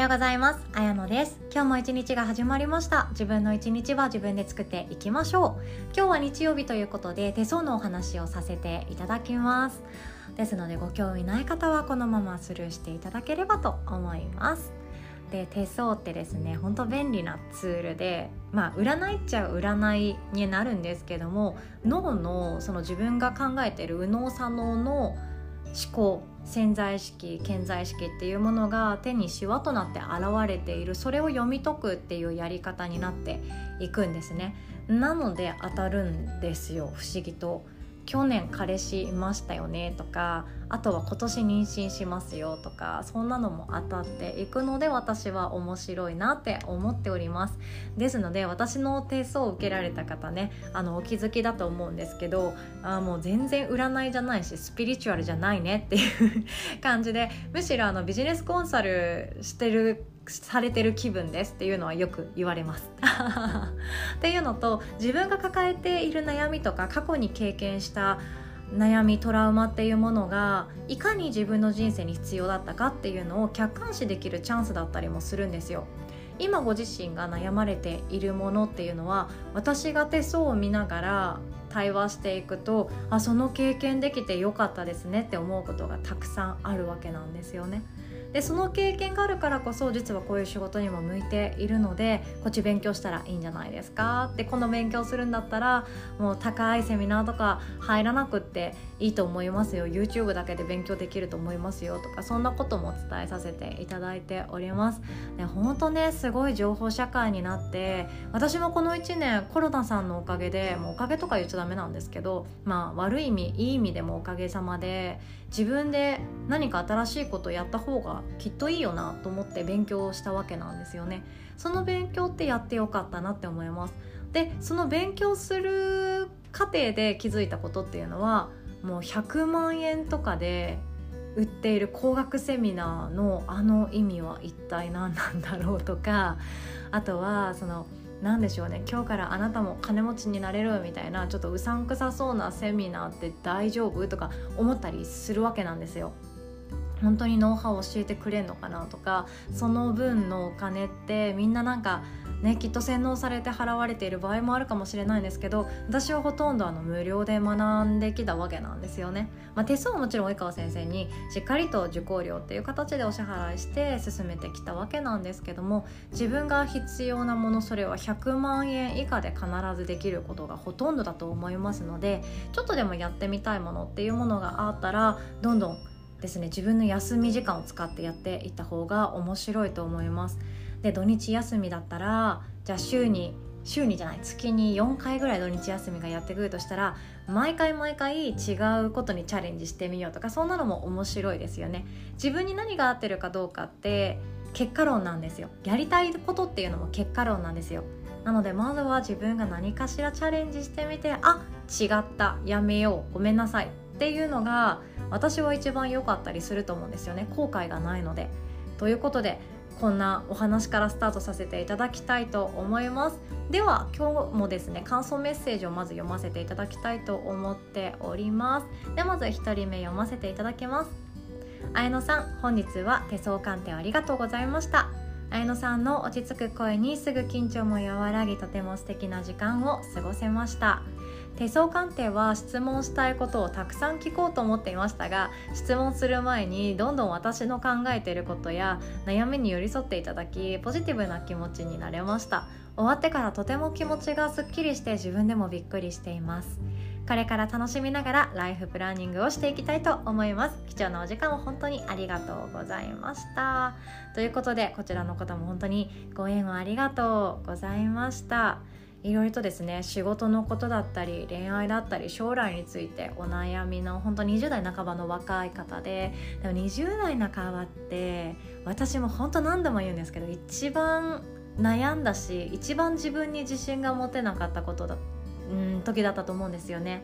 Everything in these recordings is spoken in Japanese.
ようございます。あやのです。今日も一日が始まりました。自分の一日は自分で作っていきましょう。今日は日曜日ということで手相のお話をさせていただきます。ですのでご興味ない方はこのままスルーしていただければと思います。で手相ってですねほんと便利なツールでまあ占いっちゃ占いになるんですけども脳のその自分が考えてる右脳左脳の思考潜在意識潜在意識っていうものが手にしわとなって現れているそれを読み解くっていうやり方になっていくんですねなので当たるんですよ不思議と。去年彼氏いましたよねとかあとは今年妊娠しますよとかそんなのも当たっていくので私は面白いなって思っております。ですので私の手相を受けられた方ねあのお気づきだと思うんですけどあもう全然占いじゃないしスピリチュアルじゃないねっていう感じでむしろあのビジネスコンサルしてるされてる気分ですっていうのはよく言われます っていうのと自分が抱えている悩みとか過去に経験した悩みトラウマっていうものがいかに自分の人生に必要だったかっていうのを客観視できるチャンスだったりもするんですよ今ご自身が悩まれているものっていうのは私が手相を見ながら対話していくとあその経験できてよかったですねって思うことがたくさんあるわけなんですよね。でその経験があるからこそ実はこういう仕事にも向いているのでこっち勉強したらいいんじゃないですか？ってこの勉強するんだったらもう高いセミナーとか入らなくっていいと思いますよ。YouTube だけで勉強できると思いますよとかそんなことも伝えさせていただいております。で本当ねすごい情報社会になって私もこの1年コロナさんのおかげでもうおかげとか言っちゃダメなんですけどまあ悪い意味いい意味でもおかげさまで自分で何か新しいことをやった方がきっといいよなと思って勉強をしたわけなんですよね。その勉強ってやってよかったなって思います。でその勉強する過程で気づいたことっていうのはもう100万円とかで売っている高額セミナーのあの意味は一体何なんだろうとかあとはその何でしょうね今日からあなたも金持ちになれるみたいなちょっとうさんくさそうなセミナーって大丈夫とか思ったりするわけなんですよ。本当にノウハウを教えてくれんのかなとかその分のお金ってみんななんかね、きっと洗脳されて払われている場合もあるかもしれないんですけど私はほとんどあの無料で学んできたわけなんですよね、まあ、手相はもちろん及川先生にしっかりと受講料っていう形でお支払いして進めてきたわけなんですけども自分が必要なものそれは100万円以下で必ずできることがほとんどだと思いますのでちょっとでもやってみたいものっていうものがあったらどんどんですね自分の休み時間を使ってやっていった方が面白いと思います。で土日休みだったらじゃあ週に週にじゃない月に4回ぐらい土日休みがやってくるとしたら毎回毎回違うことにチャレンジしてみようとかそんなのも面白いですよね。自分に何が合ってるかどうかって結果論なんですよ。やりたいことっていうのも結果論なんですよ。なのでまずは自分が何かしらチャレンジしてみてあ違ったやめようごめんなさいっていうのが私は一番良かったりすると思うんですよね。後悔がないので。ということでこんなお話からスタートさせていただきたいと思います。では今日もですね感想メッセージをまず読ませていただきたいと思っております。でまず1人目読ませていただきます。綾乃さん本日は手相鑑定ありがとうございました。綾乃さんの落ち着く声にすぐ緊張も和らぎとても素敵な時間を過ごせました。手相鑑定は質問したいことをたくさん聞こうと思っていましたが質問する前にどんどん私の考えていることや悩みに寄り添っていただきポジティブな気持ちになれました。終わってからとても気持ちがすっきりして自分でもびっくりしています。これから楽しみながらライフプランニングをしていきたいと思います。貴重なお時間を本当にありがとうございました。ということでこちらの方も本当にご縁をありがとうございました。いろいろとですね仕事のことだったり恋愛だったり将来についてお悩みの本当20代半ばの若い方ででも20代半ばって私も本当何度も言うんですけど一番悩んだし一番自分に自信が持てなかったことだうん時だったと思うんですよね。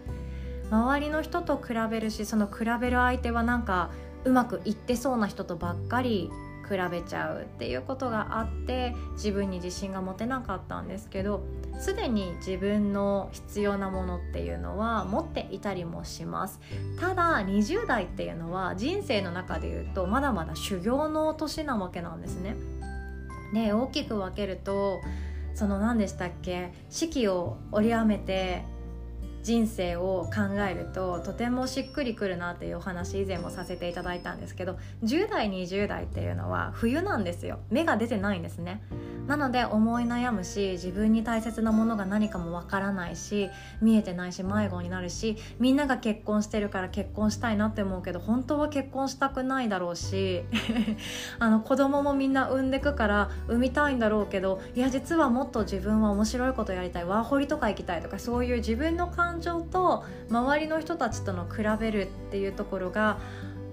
周りの人と比べるしその比べる相手はなんかうまくいってそうな人とばっかり比べちゃうっていうことがあって自分に自信が持てなかったんですけどすでに自分の必要なものっていうのは持っていたりもします。ただ20代っていうのは人生の中で言うとまだまだ修行の年なわけなんですね。で大きく分けるとその何でしたっけ四季を折りやめて人生を考えるととてもしっくりくるなっていうお話以前もさせていただいたんですけど10代20代っていうのは冬なんですよ。芽が出てないんですね。なので思い悩むし自分に大切なものが何かもわからないし見えてないし迷子になるしみんなが結婚してるから結婚したいなって思うけど本当は結婚したくないだろうし あの子供もみんな産んでくから産みたいんだろうけどいや実はもっと自分は面白いことやりたいワーホリとか行きたいとかそういう自分の感情と周りの人たちとの比べるっていうところが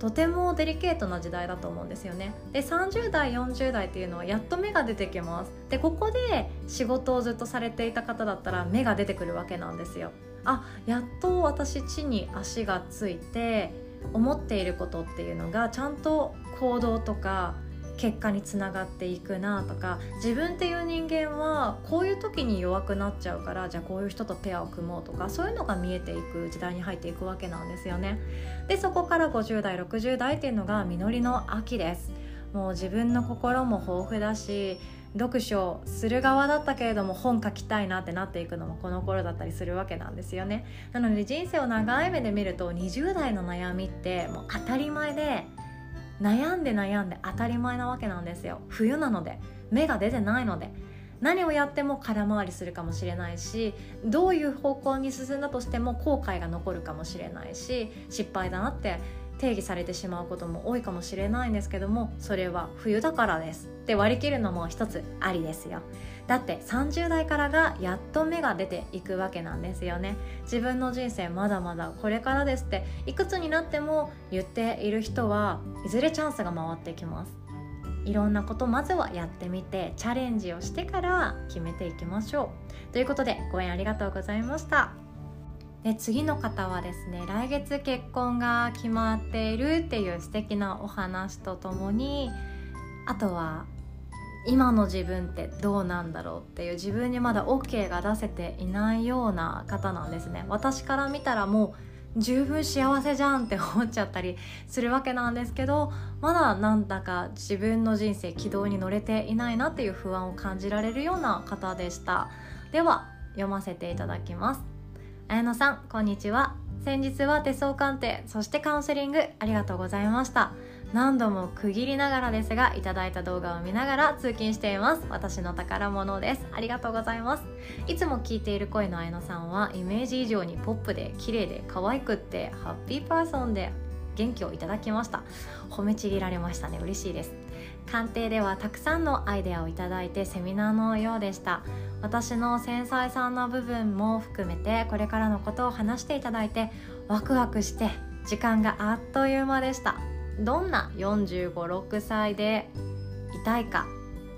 とてもデリケートな時代だと思うんですよね。で30代40代っていうのはやっと芽が出てきます。でここで仕事をずっとされていた方だったら芽が出てくるわけなんですよ。あやっと私地に足がついて思っていることっていうのがちゃんと行動とか結果につながっていくなとか自分っていう人間はこういう時に弱くなっちゃうからじゃあこういう人とペアを組もうとかそういうのが見えていく時代に入っていくわけなんですよね。でそこから50代60代っていうのが実りの秋です。もう自分の心も豊富だし読書する側だったけれども本書きたいなってなっていくのもこの頃だったりするわけなんですよねなので人生を長い目で見ると20代の悩みってもう当たり前で悩んで悩んで当たり前なわけなんですよ。冬なので芽が出てないので。何をやっても空回りするかもしれないしどういう方向に進んだとしても後悔が残るかもしれないし失敗だなって定義されてしまうことも多いかもしれないんですけどもそれは冬だからですって割り切るのも一つありですよ。だって30代からがやっと芽が出ていくわけなんですよね。自分の人生まだまだこれからですっていくつになっても言っている人はいずれチャンスが回ってきます。いろんなことまずはやってみてチャレンジをしてから決めていきましょう。ということでご縁ありがとうございました。で次の方はですね来月結婚が決まっているっていう素敵なお話とともにあとは今の自分ってどうなんだろうっていう自分にまだ OK が出せていないような方なんですね。私から見たらもう十分幸せじゃんって思っちゃったりするわけなんですけどまだなんだか自分の人生軌道に乗れていないなっていう不安を感じられるような方でした。では読ませていただきます。綾乃さんこんにちは。先日は手相鑑定そしてカウンセリングありがとうございました。何度も区切りながらですがいただいた動画を見ながら通勤しています。私の宝物です。ありがとうございます。いつも聞いている声の綾乃さんはイメージ以上にポップで綺麗で可愛くってハッピーパーソンで元気をいただきました。褒めちぎられましたね。嬉しいです。鑑定ではたくさんのアイデアをいただいてセミナーのようでした。私の繊細さんな部分も含めてこれからのことを話していただいてワクワクして時間があっという間でした。どんな4 5 6歳でいたいか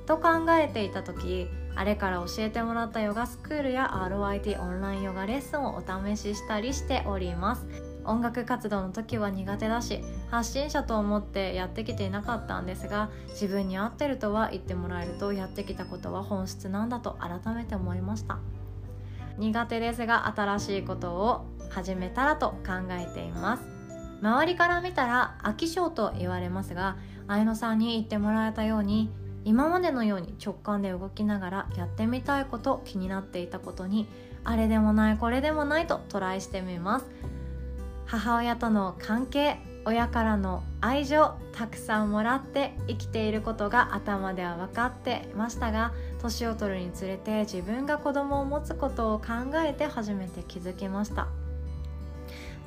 と考えていた時あれから教えてもらったヨガスクールや RIT オンラインヨガレッスンをお試ししたりしております。音楽活動の時は苦手だし発信者と思ってやってきていなかったんですが自分に合ってるとは言ってもらえるとやってきたことは本質なんだと改めて思いました。苦手ですが新しいことを始めたらと考えています。周りから見たら飽き性と言われますが綾乃さんに言ってもらえたように今までのように直感で動きながらやってみたいこと気になっていたことにあれでもないこれでもないとトライしてみます。母親との関係親からの愛情たくさんもらって生きていることが頭では分かっていましたが年を取るにつれて自分が子供を持つことを考えて初めて気づきました。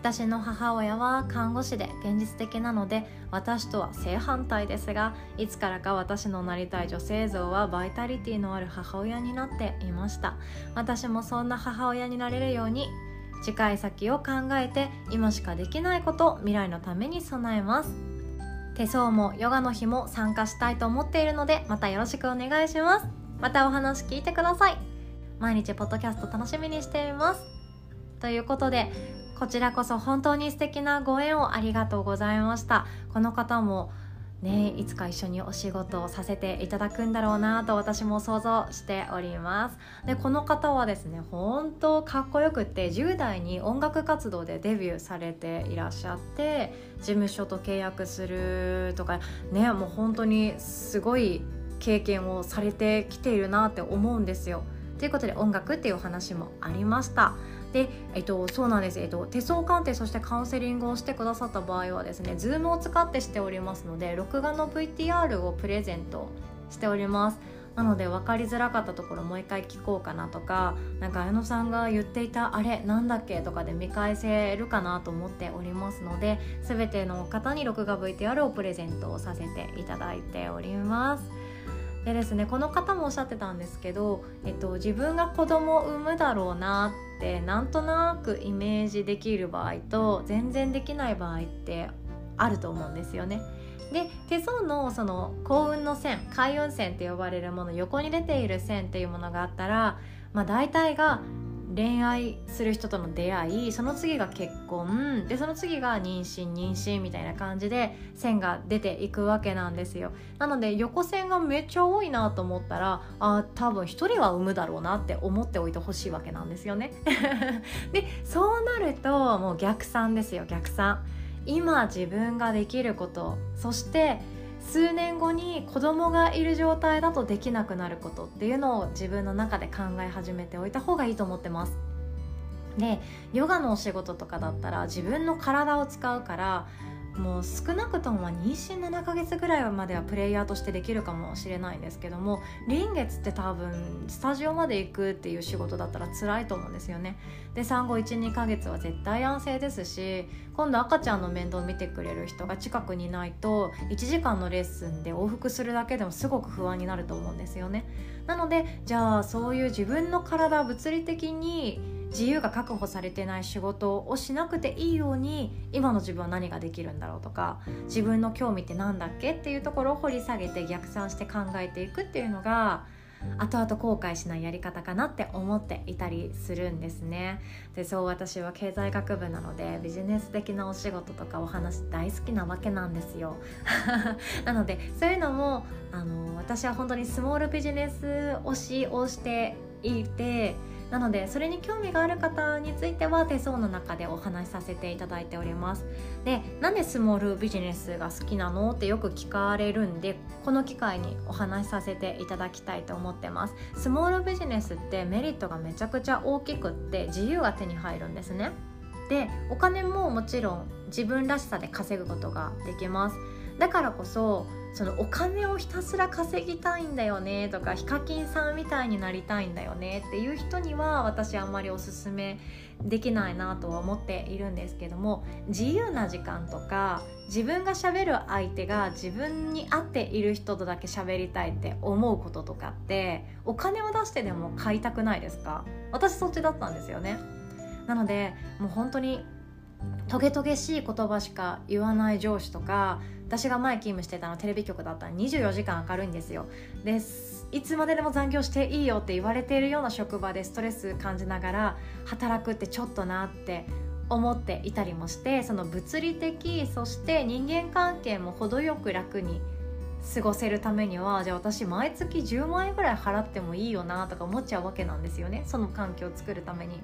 私の母親は看護師で現実的なので私とは正反対ですがいつからか私のなりたい女性像はバイタリティのある母親になっていました。私もそんな母親になれるように次回先を考えて今しかできないこと未来のために備えます。手相もヨガの日も参加したいと思っているのでまたよろしくお願いします。またお話聞いてください。毎日ポッドキャスト楽しみにしています。ということでこちらこそ本当に素敵なご縁をありがとうございましたこの方もねいつか一緒にお仕事をさせていただくんだろうなと私も想像しておりますでこの方はですね本当かっこよくって10代に音楽活動でデビューされていらっしゃって事務所と契約するとかねもう本当にすごい経験をされてきているなって思うんですよ。ということで音楽っていうお話もありました。で、えっと、そうなんです、えっと、手相鑑定そしてカウンセリングをしてくださった場合はですね Zoom を使ってしておりますので録画の VTR をプレゼントしておりますなので分かりづらかったところもう一回聞こうかなとかなんか綾野さんが言っていたあれなんだっけとかで見返せるかなと思っておりますので全ての方に録画 VTR をプレゼントをさせていただいております。でですねこの方もおっしゃってたんですけど、えっと、自分が子供を産むだろうなってなんとなくイメージできる場合と全然できない場合ってあると思うんですよね。で手相のその幸運の線開運線って呼ばれるもの横に出ている線っていうものがあったら、まあ、大体が恋愛する人との出会いその次が結婚。でその次が妊娠妊娠みたいな感じで線が出ていくわけなんですよ。なので横線がめっちゃ多いなと思ったらあ多分1人は産むだろうなって思っておいてほしいわけなんですよね。でそうなるともう逆算ですよ逆算。今自分ができることそして数年後に子供がいる状態だとできなくなることっていうのを自分の中で考え始めておいた方がいいと思ってます。でヨガのお仕事とかだったら自分の体を使うからもう少なくとも妊娠7ヶ月ぐらいまではプレイヤーとしてできるかもしれないんですけども臨月って多分スタジオまで行くっていう仕事だったら辛いと思うんですよね。で産後12ヶ月は絶対安静ですし今度赤ちゃんの面倒を見てくれる人が近くにいないと1時間のレッスンで往復するだけでもすごく不安になると思うんですよね。なのでじゃあそういう自分の体物理的に自由が確保されてない仕事をしなくていいように今の自分は何ができるんだろうとか自分の興味って何だっけ？っていうところを掘り下げて逆算して考えていくっていうのが後々後悔しないやり方かなって思っていたりするんですね。でそう私は経済学部なのでビジネス的なお仕事とかお話大好きなわけなんですよ。なのでそういうのもあの私は本当にスモールビジネス推しをしていてなのでそれに興味がある方については手相の中でお話しさせていただいております。でなんでスモールビジネスが好きなのってよく聞かれるんでこの機会にお話しさせていただきたいと思ってます。スモールビジネスってメリットがめちゃくちゃ大きくって自由が手に入るんですね。でお金ももちろん自分らしさで稼ぐことができます。だからこそそのお金をひたすら稼ぎたいんだよねとかヒカキンさんみたいになりたいんだよねっていう人には私あんまりおすすめできないなとは思っているんですけども自由な時間とか自分がしゃべる相手が自分に合っている人とだけ喋りたいって思うこととかってお金を出してでも買いたくないですか？私そっちだったんですよね。なのでもう本当にトゲトゲしい言葉しか言わない上司とか私が前勤務してたのテレビ局だったら24時間明るいんですよですいつまででも残業していいよって言われているような職場でストレス感じながら働くってちょっとなって思っていたりもしてその物理的そして人間関係も程よく楽に過ごせるためにはじゃあ私毎月10万円ぐらい払ってもいいよなとか思っちゃうわけなんですよねその環境を作るために。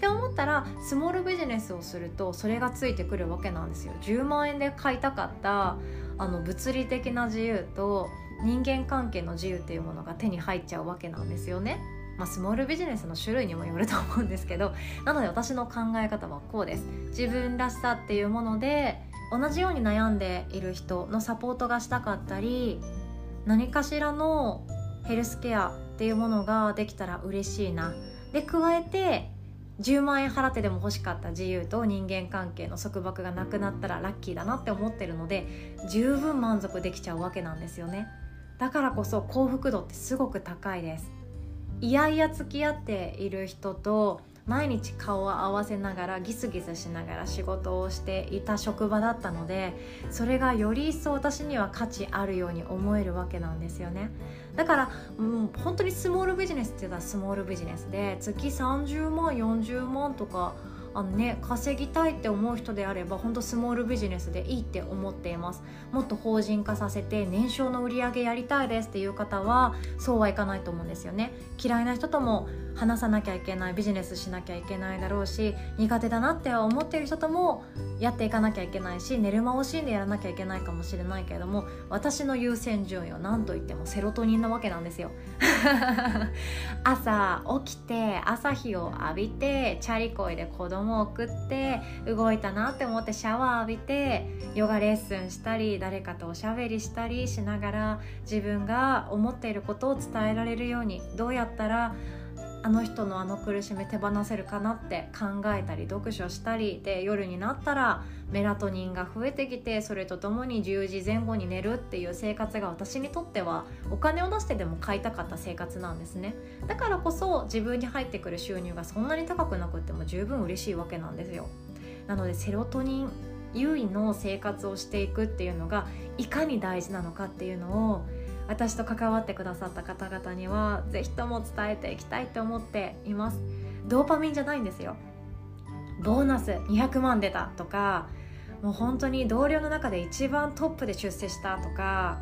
って思ったらスモールビジネスをするとそれがついてくるわけなんですよ。10万円で買いたかったあの物理的な自由と人間関係の自由っていうものが手に入っちゃうわけなんですよね。まあ、スモールビジネスの種類にもよると思うんですけどなので私の考え方はこうです。自分らしさっていうもので同じように悩んでいる人のサポートがしたかったり何かしらのヘルスケアっていうものができたら嬉しいな。で加えて10万円払ってでも欲しかった自由と人間関係の束縛がなくなったらラッキーだなって思ってるので十分満足できちゃうわけなんですよね。だからこそ幸福度ってすごく高いです。いやいや付き合っている人と毎日顔を合わせながらギスギスしながら仕事をしていた職場だったのでそれがより一層私には価値あるように思えるわけなんですよね。だから、うん、本当にスモールビジネスって言ったらスモールビジネスで月30万40万とかあのね稼ぎたいって思う人であれば本当スモールビジネスでいいって思っています。もっと法人化させて年商の売り上げやりたいですっていう方はそうはいかないと思うんですよね。嫌いな人とも話さなきゃいけないビジネスしなきゃいけないだろうし苦手だなって思ってる人ともやっていかなきゃいけないし寝る間惜しんでやらなきゃいけないかもしれないけれども私の優先順位は何といってもセロトニンなわけなんですよ。朝起きて朝日を浴びてチャリコイで子供を送って動いたなって思ってシャワー浴びてヨガレッスンしたり誰かとおしゃべりしたりしながら自分が思っていることを伝えられるようにどうやったらあの人のあの苦しみ手放せるかなって考えたり読書したりで夜になったらメラトニンが増えてきてそれとともに10時前後に寝るっていう生活が私にとってはお金を出してでも買いたかった生活なんですね。だからこそ自分に入ってくる収入がそんなに高くなくても十分嬉しいわけなんですよ。なのでセロトニン優位の生活をしていくっていうのがいかに大事なのかっていうのを私と関わってくださった方々には是非とも伝えていきたいと思っています。ドーパミンじゃないんですよ。ボーナス200万出たとかもう本当に同僚の中で一番トップで出世したとか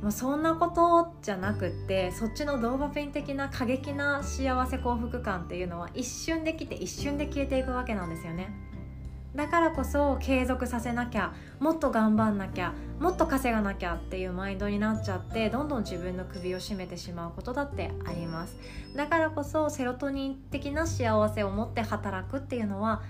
もうそんなことじゃなくってそっちのドーパミン的な過激な幸せ幸福感っていうのは一瞬で来て一瞬で消えていくわけなんですよね。だからこそ継続させなきゃもっと頑張んなきゃもっと稼がなきゃっていうマインドになっちゃってどんどん自分の首を絞めてしまうことだってあります。だからこそセロトニン的な幸せを持って働くっていうのは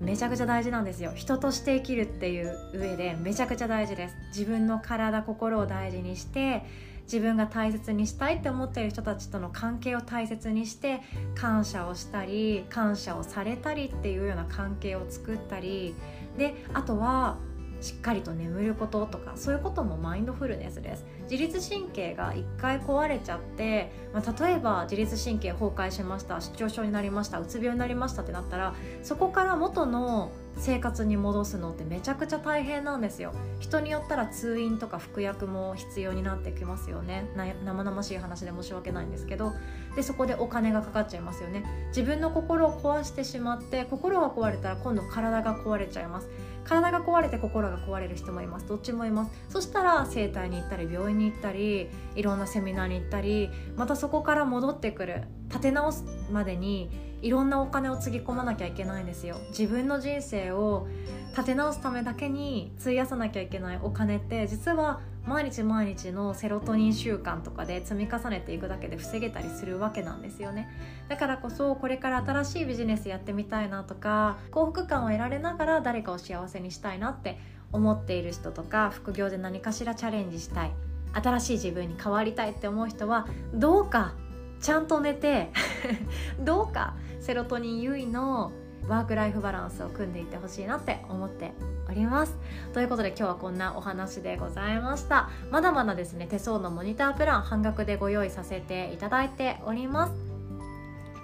めちゃくちゃ大事なんですよ。人として生きるっていう上でめちゃくちゃ大事です。自分の体心を大事にして自分が大切にしたいって思っている人たちとの関係を大切にして感謝をしたり感謝をされたりっていうような関係を作ったり。であとはしっかりと眠ることとかそういうこともマインドフルネスです。自律神経が一回壊れちゃって、まあ、例えば自律神経崩壊しました失調症になりましたうつ病になりましたってなったらそこから元の生活に戻すのってめちゃくちゃ大変なんですよ。人によったら通院とか服薬も必要になってきますよね。生々しい話で申し訳ないんですけど。でそこでお金がかかっちゃいますよね。自分の心を壊してしまって心が壊れたら今度体が壊れちゃいます。体が壊れて心が壊れる人もいます。どっちもいます。そしたら整体に行ったり病院に行ったりいろんなセミナーに行ったりまたそこから戻ってくる。立て直すまでにいろんなお金をつぎ込まなきゃいけないんですよ。自分の人生を立て直すためだけに費やさなきゃいけないお金って実は毎日毎日のセロトニン習慣とかで積み重ねていくだけで防げたりするわけなんですよね。だからこそこれから新しいビジネスやってみたいなとか幸福感を得られながら誰かを幸せにしたいなって思っている人とか副業で何かしらチャレンジしたい新しい自分に変わりたいって思う人はどうかちゃんと寝て どうかセロトニン優位のワークライフバランスを組んでいってほしいなって思っております。ということで今日はこんなお話でございました。まだまだですね手相のモニタープラン半額でご用意させていただいております。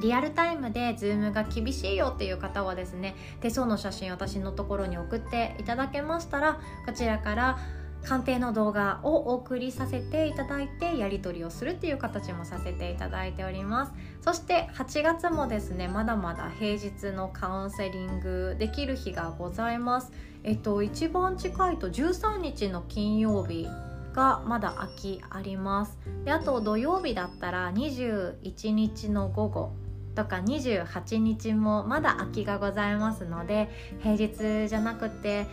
リアルタイムで Zoom が厳しいよっていう方はですね手相の写真私のところに送っていただけましたらこちらから鑑定の動画をお送りさせていただいてやり取りをするっていう形もさせていただいております。そして8月もですねまだまだ平日のカウンセリングできる日がございます。えっと一番近いと13日の金曜日がまだ空きあります。であと土曜日だったら21日の午後とか28日もまだ空きがございますので平日じゃなくて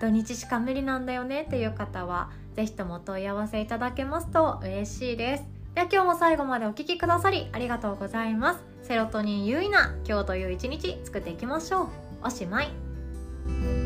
土日しか無理なんだよねっていう方は是非ともお問い合わせいただけますと嬉しいです。では今日も最後までお聴きくださりありがとうございます。セロトニン優位な今日という一日作っていきましょう。おしまい。